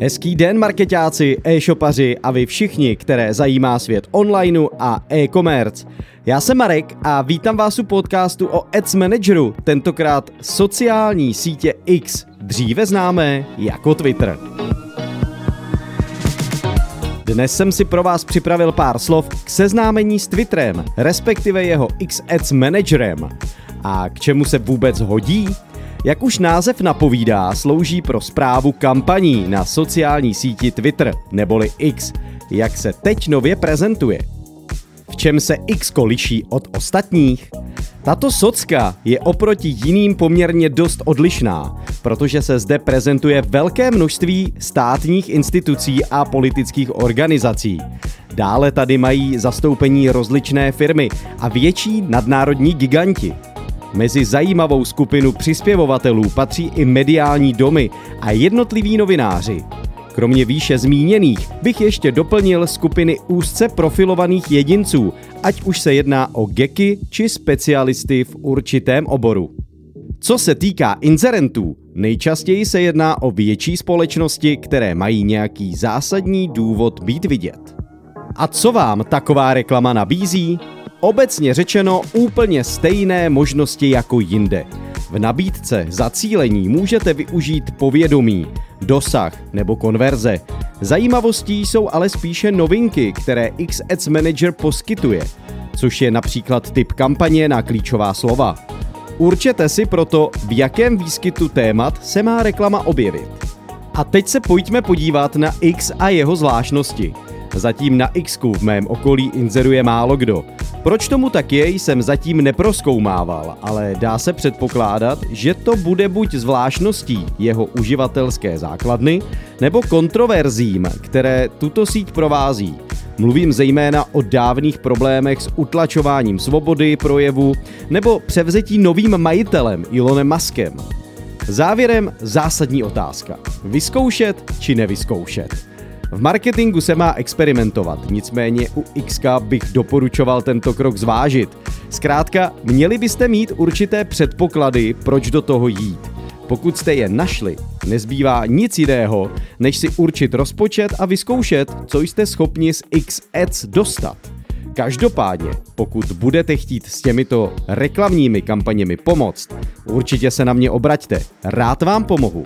Hezký den marketáci, e-shopaři a vy všichni, které zajímá svět onlineu a e-commerce. Já jsem Marek a vítám vás u podcastu o Ads Manageru, tentokrát sociální sítě X, dříve známé jako Twitter. Dnes jsem si pro vás připravil pár slov k seznámení s Twitterem, respektive jeho X Ads Managerem. A k čemu se vůbec hodí? Jak už název napovídá, slouží pro zprávu kampaní na sociální síti Twitter, neboli X, jak se teď nově prezentuje. V čem se X liší od ostatních? Tato socka je oproti jiným poměrně dost odlišná, protože se zde prezentuje velké množství státních institucí a politických organizací. Dále tady mají zastoupení rozličné firmy a větší nadnárodní giganti. Mezi zajímavou skupinu přispěvovatelů patří i mediální domy a jednotliví novináři. Kromě výše zmíněných bych ještě doplnil skupiny úzce profilovaných jedinců, ať už se jedná o geky či specialisty v určitém oboru. Co se týká inzerentů, nejčastěji se jedná o větší společnosti, které mají nějaký zásadní důvod být vidět. A co vám taková reklama nabízí? Obecně řečeno úplně stejné možnosti jako jinde. V nabídce zacílení můžete využít povědomí, dosah nebo konverze. Zajímavostí jsou ale spíše novinky, které X Ads Manager poskytuje, což je například typ kampaně na klíčová slova. Určete si proto, v jakém výskytu témat se má reklama objevit. A teď se pojďme podívat na X a jeho zvláštnosti. Zatím na X v mém okolí inzeruje málo kdo. Proč tomu tak je, jsem zatím neproskoumával, ale dá se předpokládat, že to bude buď zvláštností jeho uživatelské základny, nebo kontroverzím, které tuto síť provází. Mluvím zejména o dávných problémech s utlačováním svobody projevu nebo převzetí novým majitelem Elonem Muskem. Závěrem zásadní otázka. Vyzkoušet či nevyzkoušet? V marketingu se má experimentovat, nicméně u XK bych doporučoval tento krok zvážit. Zkrátka, měli byste mít určité předpoklady, proč do toho jít. Pokud jste je našli, nezbývá nic jiného, než si určit rozpočet a vyzkoušet, co jste schopni z X dostat. Každopádně, pokud budete chtít s těmito reklamními kampaněmi pomoct, určitě se na mě obraťte, rád vám pomohu.